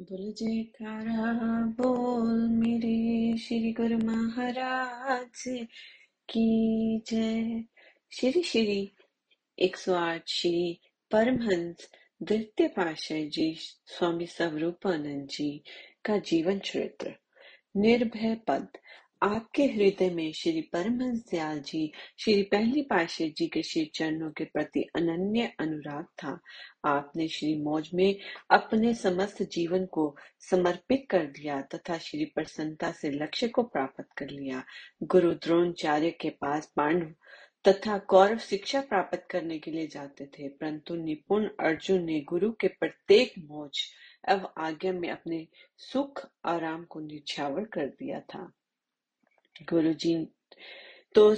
बोल जयकारा बोल मेरे श्री गुरु महाराज की जय। श्री श्री एक सौ आठ श्री परमहंस द्वितीय पाशाह जी, स्वामी स्वरूपानंद जी का जीवन चरित्र, निर्भय पद। आपके हृदय में श्री परमहंस दयाल जी, श्री पहली पातशाह जी के श्री चरणों के प्रति अनन्य अनुराग था। आपने श्री मौज में अपने समस्त जीवन को समर्पित कर दिया तथा श्री प्रसन्नता से लक्ष्य को प्राप्त कर लिया। गुरु द्रोणाचार्य के पास पांडव तथा कौरव शिक्षा प्राप्त करने के लिए जाते थे, परंतु निपुण अर्जुन ने गुरु के प्रत्येक मौज एवं आज्ञा में अपने सुख आराम को निछावर कर दिया था। गुरुजी तो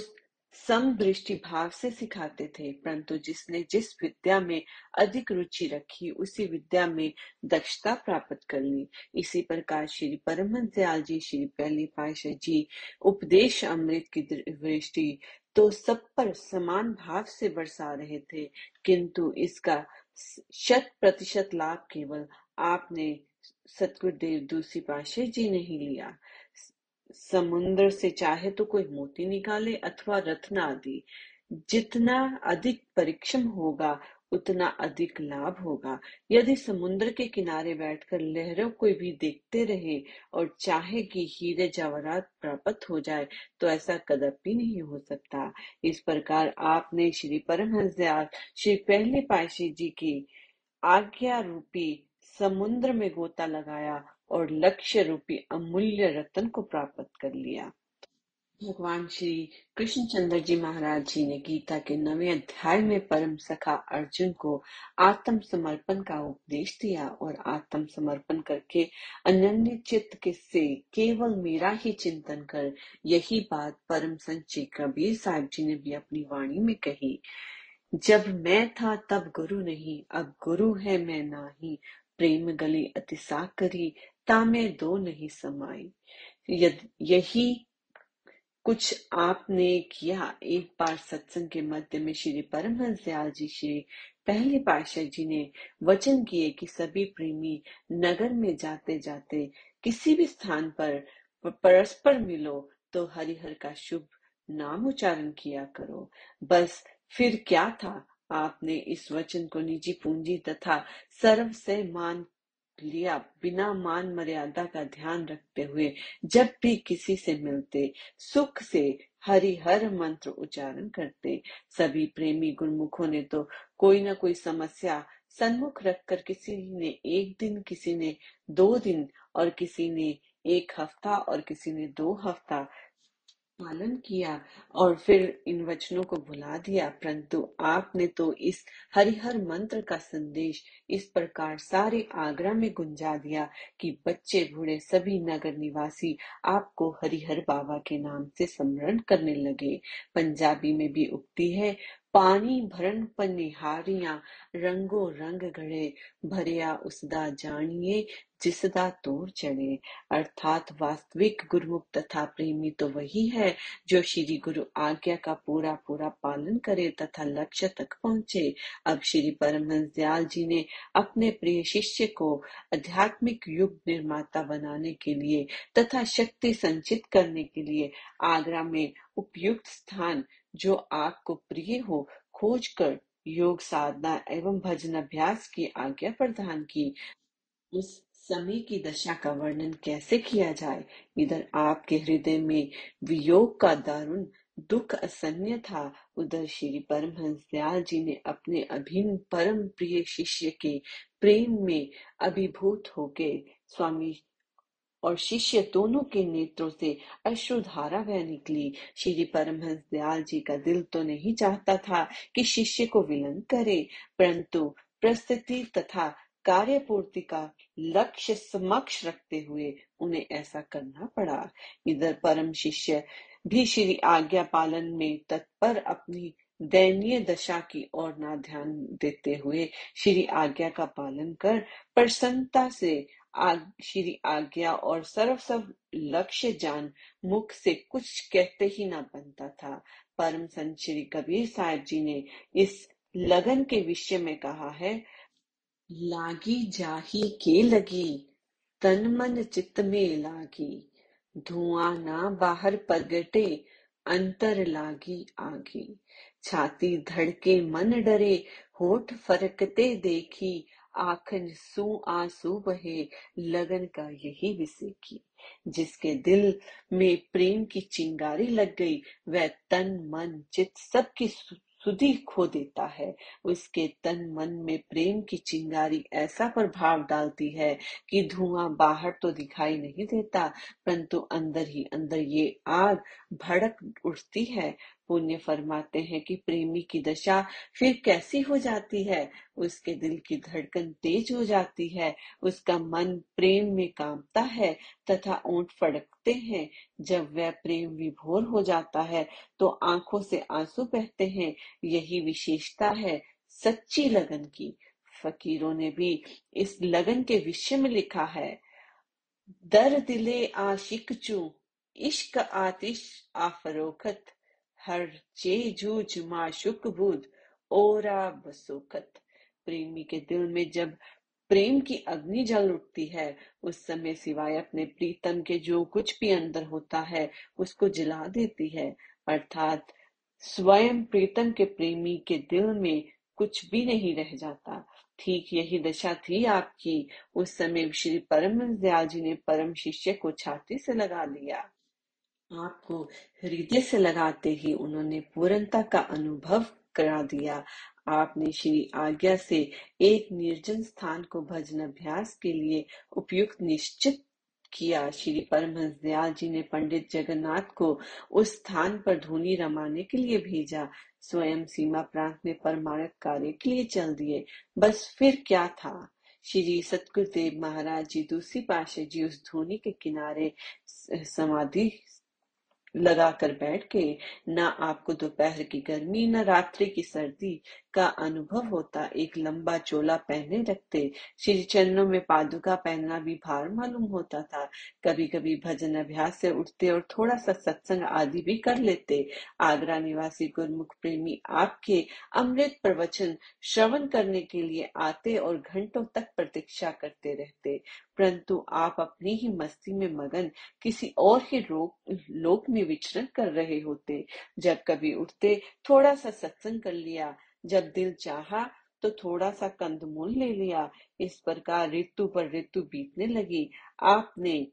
समदृष्टि भाव से सिखाते थे, परंतु जिसने जिस विद्या में अधिक रुचि रखी, उसी विद्या में दक्षता प्राप्त कर ली। इसी प्रकार श्री परमहंस दयाल जी, श्री पहली पाशाह जी, उपदेश अमृत की दृष्टि तो सब पर समान भाव से बरसा रहे थे, किंतु इसका शत प्रतिशत लाभ केवल आपने सतगुरुदेव दूसरी पाशाह जी ने ही लिया। समुद्र से चाहे तो कोई मोती निकाले अथवा रत्न आदि। जितना अधिक परिक्षम होगा, उतना अधिक लाभ होगा। यदि समुद्र के किनारे बैठकर लहरों को भी देखते रहे और चाहे कि हीरे जवाहरात प्राप्त हो जाए तो ऐसा कदपि नहीं हो सकता। इस प्रकार आपने श्री परमहंस श्री पहले पाशी जी की आज्ञा रूपी समुद्र में गोता लगाया और लक्ष्य रूपी अमूल्य रत्न को प्राप्त कर लिया। भगवान श्री कृष्णचंद्र जी महाराज जी ने गीता के नवे अध्याय में परम सखा अर्जुन को आत्म समर्पण का उपदेश दिया और आत्म समर्पण करके अनन्य चित्त के से केवल मेरा ही चिंतन कर यही बात परम संची कबीर साहब जी ने भी अपनी वाणी में कही, जब मैं था तब गुरु नहीं, अब गुरु है मैं नाही प्रेम गली अति साकरी, तामे दो नहीं समाई। यही कुछ आपने किया, एक बार सत्संग के मध्य में श्री परमहंस दयाल जी, श्री पहले पाशाह जी ने वचन किए कि सभी प्रेमी नगर में जाते जाते किसी भी स्थान पर परस्पर मिलो तो हरिहर का शुभ नाम उच्चारण किया करो। बस फिर क्या था? आपने इस वचन को निजी पूंजी तथा सर्व से मान लिया, बिना मान मर्यादा का ध्यान रखते हुए जब भी किसी से मिलते, सुख से हरि हर मंत्र उच्चारण करते। सभी प्रेमी गुणमुखों ने तो कोई ना कोई समस्या सन्मुख रखकर किसी ने एक दिन, किसी ने दो दिन और किसी ने एक हफ़्ता और किसी ने दो हफ़्ता पालन किया और फिर इन वचनों को भुला दिया। परंतु आपने तो इस हरिहर मंत्र का संदेश इस प्रकार सारे आगरा में गुंजा दिया कि बच्चे बूढ़े सभी नगर निवासी आपको हरिहर बाबा के नाम से स्मरण करने लगे। पंजाबी में भी उक्ति है पानी भरन पनिहारियाँ रंगो रंग गढ़े भरिया उसदा जानिए, जिसदा तोर चढ़े। अर्थात वास्तविक गुरुमुख तथा प्रेमी तो वही है, जो श्री गुरु आज्ञा का पूरा पूरा पालन करे तथा लक्ष्य तक पहुँचे। अब श्री परमहंस दयाल जी ने अपने प्रिय शिष्य को आध्यात्मिक युग निर्माता बनाने के लिए तथा शक्ति संचित करने के लिए आगरा में उपयुक्त स्थान जो आपको प्रिय हो खोज कर योग साधना एवं भजन अभ्यास की आज्ञा प्रदान की। उस समय की दशा का वर्णन कैसे किया जाए? इधर आपके हृदय में वियोग का दारुण दुख असन्य था। उधर श्री परमहंस दयाल जी ने अपने अभिन्न परम प्रिय शिष्य के प्रेम में अभिभूत होके स्वामी और शिष्य दोनों के नेत्रों से अश्रुधारा बह निकली। श्री परमहंस दयाल जी का दिल तो नहीं चाहता था कि शिष्य को विलन करे, परंतु परिस्थिति तथा कार्य पूर्ति का लक्ष्य समक्ष रखते हुए उन्हें ऐसा करना पड़ा। इधर परम शिष्य भी श्री आज्ञा पालन में तत्पर अपनी दयनीय दशा की ओर न ध्यान देते हुए श्री आज्ञा का पालन कर प्रसन्नता से श्री आज्ञा और सर्व सब लक्ष्य जान मुख से कुछ कहते ही ना बनता था। परम संत श्री कबीर साहब जी ने इस लगन के विषय में कहा है, लागी जाही के लगी, तन मन चित्त में लागी, धुआँ ना बाहर प्रगटे, अंतर लागी आगी। छाती धड़के मन डरे, होठ फरकते देखी आखन सू आँसू बहे, लगन का यही विषय जिसके दिल में प्रेम की चिंगारी लग गई, वह तन मन चित सबकी सुधी खो देता है। उसके तन मन में प्रेम की चिंगारी ऐसा प्रभाव डालती है कि धुआँ बाहर तो दिखाई नहीं देता, परंतु अंदर ही अंदर ये आग भड़क उठती है। पुण्य फरमाते हैं कि प्रेमी की दशा फिर कैसी हो जाती है? उसके दिल की धड़कन तेज हो जाती है। उसका मन प्रेम में कांपता है तथा ऊँट फड़कते हैं। जब वह प्रेम विभोर हो जाता है तो आँखों से आँसू बहते हैं। यही विशेषता है सच्ची लगन की। फकीरों ने भी इस लगन के विषय में लिखा है, दर दिले आशिक चू, इश्क आतिश आफरोखत हर चे जूझ माशुक बुध ओरा बसोकत। प्रेमी के दिल में जब प्रेम की अग्नि जल उठती है, उस समय सिवाय अपने प्रीतम के जो कुछ भी अंदर होता है, उसको जला देती है। अर्थात स्वयं प्रीतम के प्रेमी के दिल में कुछ भी नहीं रह जाता। ठीक यही दशा थी आपकी। उस समय श्री परम दयाल जी ने परम शिष्य को छाती से लगा लिया। आपको हृदय से लगाते ही उन्होंने पूर्णता का अनुभव करा दिया। आपने श्री आज्ञा से एक निर्जन स्थान को भजन अभ्यास के लिए उपयुक्त निश्चित किया। श्री परमहंस दयाल जी ने पंडित जगन्नाथ को उस स्थान पर धुनी रमाने के लिए भेजा। स्वयं सीमा प्रांत में परमाणक कार्य के लिए चल दिए। बस फिर क्या था? श्री सतगुरुदेव महाराज जी दूसरी पाशा जी उस धोनी के किनारे समाधि लगाकर बैठ के, न आपको दोपहर की गर्मी, न रात्रि की सर्दी का अनुभव होता। एक लंबा चोला पहने रखते श्री चरणों में पादुका पहनना भी भार मालूम होता था। कभी कभी भजन अभ्यास से उठते और थोड़ा सा सत्संग आदि भी कर लेते। आगरा निवासी गुरमुख प्रेमी आपके अमृत प्रवचन श्रवण करने के लिए आते और घंटों तक प्रतीक्षा करते रहते। परंतु आप अपनी ही मस्ती में मगन किसी और ही रोग लोक में विचरण कर रहे होते। जब कभी उठते थोड़ा सा सत्संग कर लिया। जब दिल चाहा तो थोड़ा सा कंदमूल ले लिया। इस प्रकार ऋतु पर ऋतु बीतने लगी। आपने,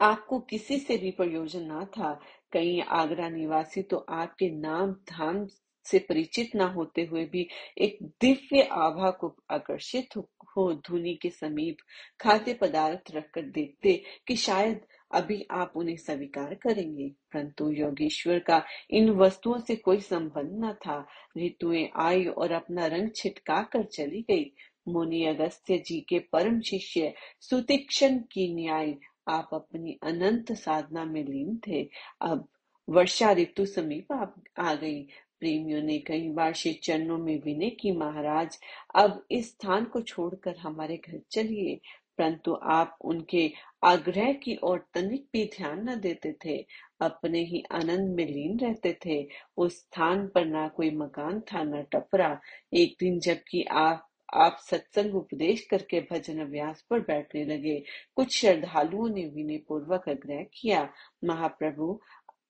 आपको किसी से भी प्रयोजन ना था। कई आगरा निवासी तो आपके नाम धाम से परिचित ना होते हुए भी एक दिव्य आभा को आकर्षित हो धुनी के समीप खाद्य पदार्थ रखकर देखते कि शायद अभी आप उन्हें स्वीकार करेंगे। परंतु योगेश्वर का इन वस्तुओं से कोई संबंध न था। ऋतुएँ आई और अपना रंग छिटका कर चली गई। मुनि अगस्त्य जी के परम शिष्य सुतिक्षण की न्याय आप अपनी अनंत साधना में लीन थे। अब वर्षा ऋतु समीप आ गई। प्रेमियों ने कई बार श्री चरणों में विनय की, महाराज, अब इस स्थान को छोड़कर हमारे घर चलिए। परंतु आप उनके आग्रह की ओर तनिक भी ध्यान न देते थे। अपने ही आनंद में लीन रहते थे। उस स्थान पर ना कोई मकान था, न टपरा। एक दिन जबकि आप आप सत्संग उपदेश करके भजन अभ्यास पर बैठने लगे, कुछ श्रद्धालुओं ने विनय पूर्वक आग्रह किया, महाप्रभु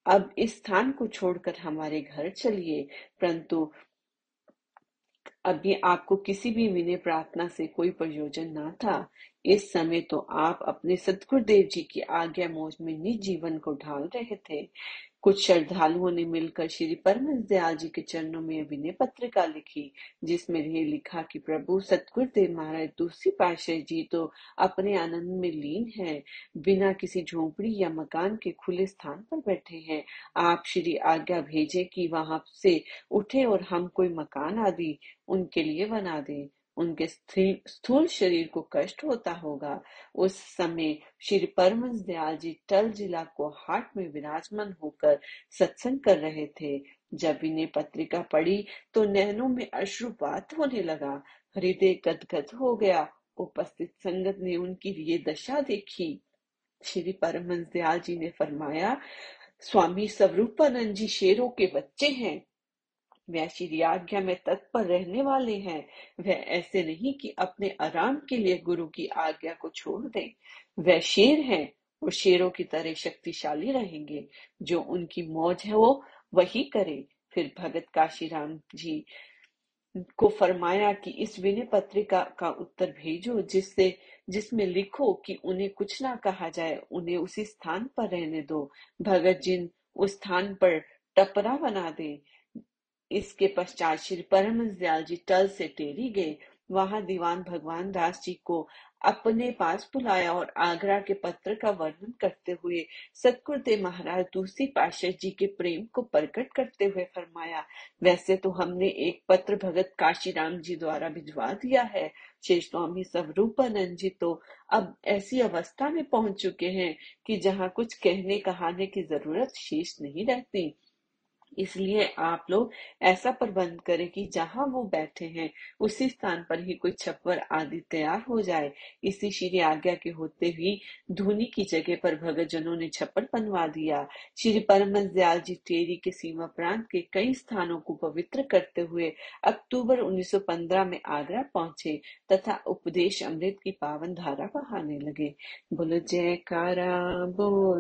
अब इस स्थान को छोड़कर हमारे घर चलिए। परंतु अभी आपको किसी भी विनय प्रार्थना से कोई प्रयोजन ना था। इस समय तो आप अपने सदगुरुदेव जी की आज्ञा मोज में निज जीवन को ढाल रहे थे। कुछ श्रद्धालुओं ने मिलकर श्री परमहंस दयाल जी के चरणों में अभिनय पत्रिका लिखी, जिसमें ये लिखा कि, प्रभु, सतगुरुदेव महाराज दूसरी पाशाह जी तो अपने आनंद में लीन है, बिना किसी झोपड़ी या मकान के खुले स्थान पर बैठे हैं। आप श्री आज्ञा भेजे कि वहाँ से उठे और हम कोई मकान आदि उनके लिए बना दें। उनके स्थूल शरीर को कष्ट होता होगा। उस समय श्री परमंश दयाल जी टल जिला को हाट में विराजमान होकर सत्संग कर रहे थे। जब इन्हें पत्रिका पढ़ी तो नैनों में अश्रुपात होने लगा। हृदय गदगद हो गया। उपस्थित संगत ने उनकी ये दशा देखी। श्री परमहंस दयाल जी ने फरमाया, स्वामी स्वरूपानंद जी शेरों के बच्चे हैं। वह श्री आज्ञा में तत्पर रहने वाले हैं। वह ऐसे नहीं कि अपने आराम के लिए गुरु की आज्ञा को छोड़ दें। वह शेर हैं और शेरों की तरह शक्तिशाली रहेंगे। जो उनकी मौज है वो वही करे। फिर भगत काशीराम जी को फरमाया कि इस विनय पत्रिका का उत्तर भेजो, जिससे, जिसमें लिखो कि उन्हें कुछ ना कहा जाए, उन्हें उसी स्थान पर रहने दो। भगत जिन उस स्थान पर टपरा बना दे इसके पश्चात श्री परम दयाल जी टल से टेरी गए। वहाँ दीवान भगवान दास जी को अपने पास बुलाया और आगरा के पत्र का वर्णन करते हुए सतगुरुदेव महाराज दूसरी पाशाह जी के प्रेम को प्रकट करते हुए फरमाया, वैसे तो हमने एक पत्र भगत काशीराम जी द्वारा भिजवा दिया है। शेष स्वामी स्वरूपानंद जी तो अब ऐसी अवस्था में पहुँच चुके हैं कि जहाँ कुछ कहने कहाने की ज़रूरत शेष नहीं रहती। इसलिए आप लोग ऐसा प्रबंध करें कि जहाँ वो बैठे हैं, उसी स्थान पर ही कोई छप्पर आदि तैयार हो जाए। इसी श्री आज्ञा के होते ही धुनी की जगह पर भगत जनों ने छप्पर बनवा दिया। श्री परमहंस दयाल जी टेरी के सीमा प्रांत के कई स्थानों को पवित्र करते हुए अक्टूबर 1915 में आगरा पहुँचे तथा उपदेश अमृत की पावन धारा बहाने लगे। बोलो, जयकारा, बोल।